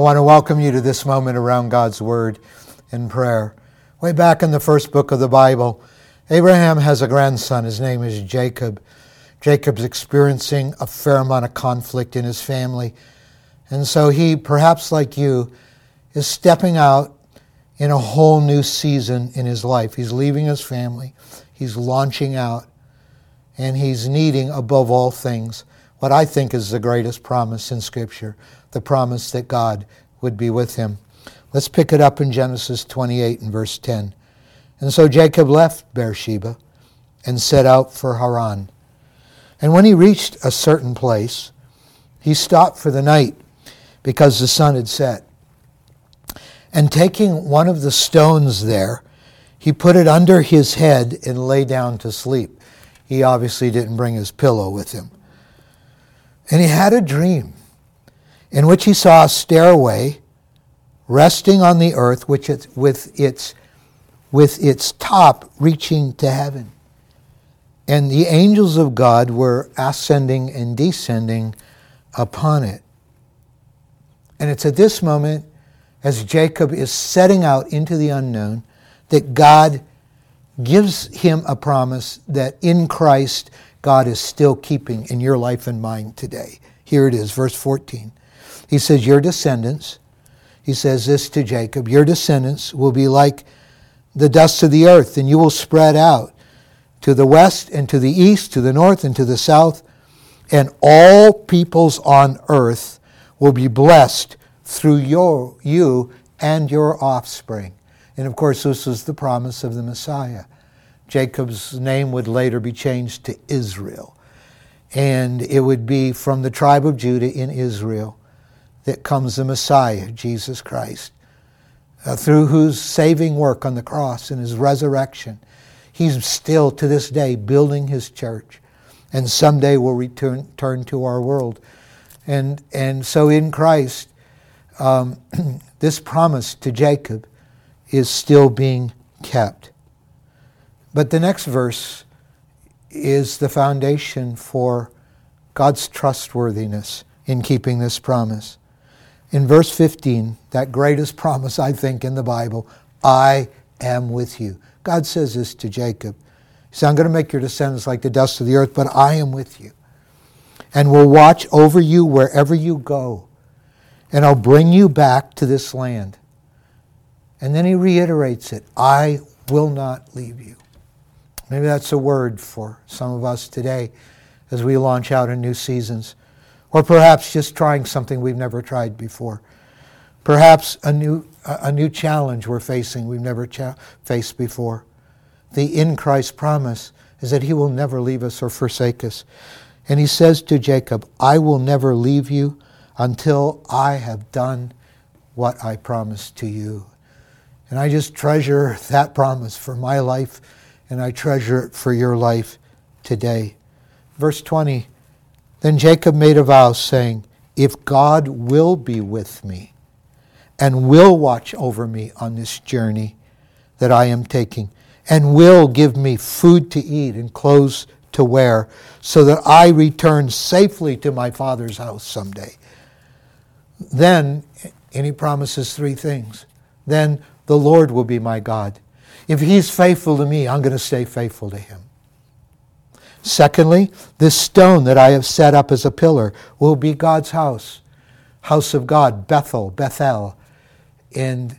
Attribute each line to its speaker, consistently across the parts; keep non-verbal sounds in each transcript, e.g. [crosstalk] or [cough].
Speaker 1: I want to welcome you to this moment around God's Word in prayer. Way back in the first book of the Bible, Abraham has a grandson. His name is Jacob. Jacob's experiencing a fair amount of conflict in his family. And so he, perhaps like you, is stepping out in a whole new season in his life. He's leaving his family, he's launching out, and he's needing, above all things, what I think is the greatest promise in Scripture the promise that God would be with him. Let's pick it up in Genesis 28 and verse 10. And so Jacob left Beersheba and set out for Haran. And when he reached a certain place, he stopped for the night because the sun had set. And taking one of the stones there, he put it under his head and lay down to sleep. He obviously didn't bring his pillow with him. And he had a dream in which he saw a stairway resting on the earth, which it, with, its, with its top reaching to heaven. And the angels of God were ascending and descending upon it. And it's at this moment, as Jacob is setting out into the unknown, that God gives him a promise that in Christ, God is still keeping in your life and mine today. Here it is, verse 14. He says, Your descendants, he says this to Jacob, your descendants will be like the dust of the earth, and you will spread out to the west and to the east, to the north and to the south, and all peoples on earth will be blessed through your, you and your offspring. And of course, this was the promise of the Messiah. Jacob's name would later be changed to Israel. And it would be from the tribe of Judah in Israel that comes the Messiah, Jesus Christ, uh, through whose saving work on the cross and his resurrection. He's still to this day building his church and someday will return turn to our world. And, and so in Christ, um, [clears throat] this promise to Jacob is still being kept. But the next verse is the foundation for God's trustworthiness in keeping this promise. In verse 15, that greatest promise, I think, in the Bible, I am with you. God says this to Jacob. He said, I'm going to make your descendants like the dust of the earth, but I am with you and will watch over you wherever you go, and I'll bring you back to this land. And then he reiterates it I will not leave you. Maybe that's a word for some of us today as we launch out in new seasons. Or perhaps just trying something we've never tried before. Perhaps a new, a new challenge we're facing we've never cha- faced before. The in Christ promise is that he will never leave us or forsake us. And he says to Jacob, I will never leave you until I have done what I promised to you. And I just treasure that promise for my life and I treasure it for your life today. Verse 20 Then Jacob made a vow, saying, If God will be with me and will watch over me on this journey that I am taking, and will give me food to eat and clothes to wear, so that I return safely to my father's house someday. Then, and he promises three things. Then the Lord will be my God if he's faithful to me, I'm going to stay faithful to him. Secondly, this stone that I have set up as a pillar will be God's house, house of God, Bethel, Bethel. And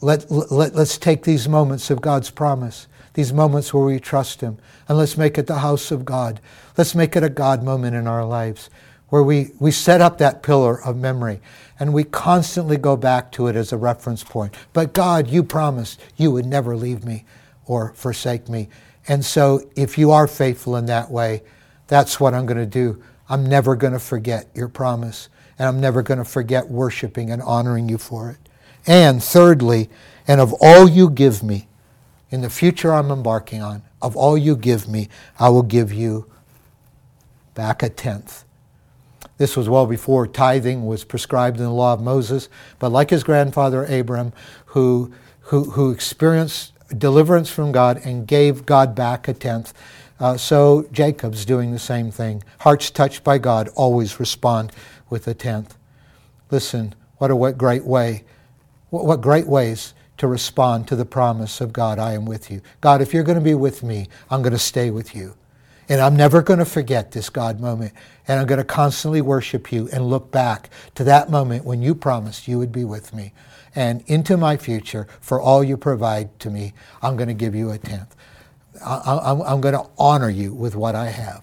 Speaker 1: let, let, let's take these moments of God's promise, these moments where we trust Him, and let's make it the house of God. Let's make it a God moment in our lives where we, we set up that pillar of memory and we constantly go back to it as a reference point. But God, you promised you would never leave me or forsake me. And so if you are faithful in that way, that's what I'm going to do. I'm never going to forget your promise, and I'm never going to forget worshiping and honoring you for it. And thirdly, and of all you give me, in the future I'm embarking on, of all you give me, I will give you back a tenth this was well before tithing was prescribed in the law of Moses. But like his grandfather Abram, who, who, who experienced deliverance from God and gave God back a tenth, uh, so Jacob's doing the same thing. Hearts touched by God always respond with a tenth. Listen, What a what great way, what great ways to respond to the promise of God, I am with you. God, if you're going to be with me, I'm going to stay with you. And I'm never going to forget this God moment. And I'm going to constantly worship you and look back to that moment when you promised you would be with me. And into my future, for all you provide to me, I'm going to give you a tenth. I, am going to honor you with what I have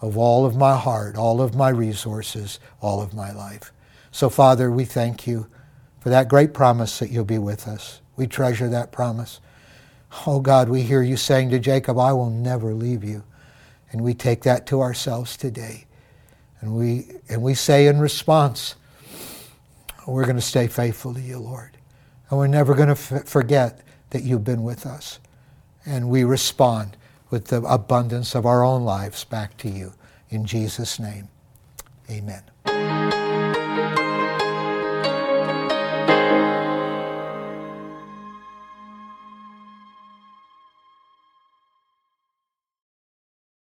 Speaker 1: of all of my heart, all of my resources, all of my life. So, Father, we thank you for that great promise that you'll be with us. We treasure that promise. Oh God, we hear you saying to Jacob, I will never leave you. And we take that to ourselves today. And we, and we say in response, we're going to stay faithful to you, Lord. And we're never going to f- forget that you've been with us. And we respond with the abundance of our own lives back to you. In Jesus' name, amen.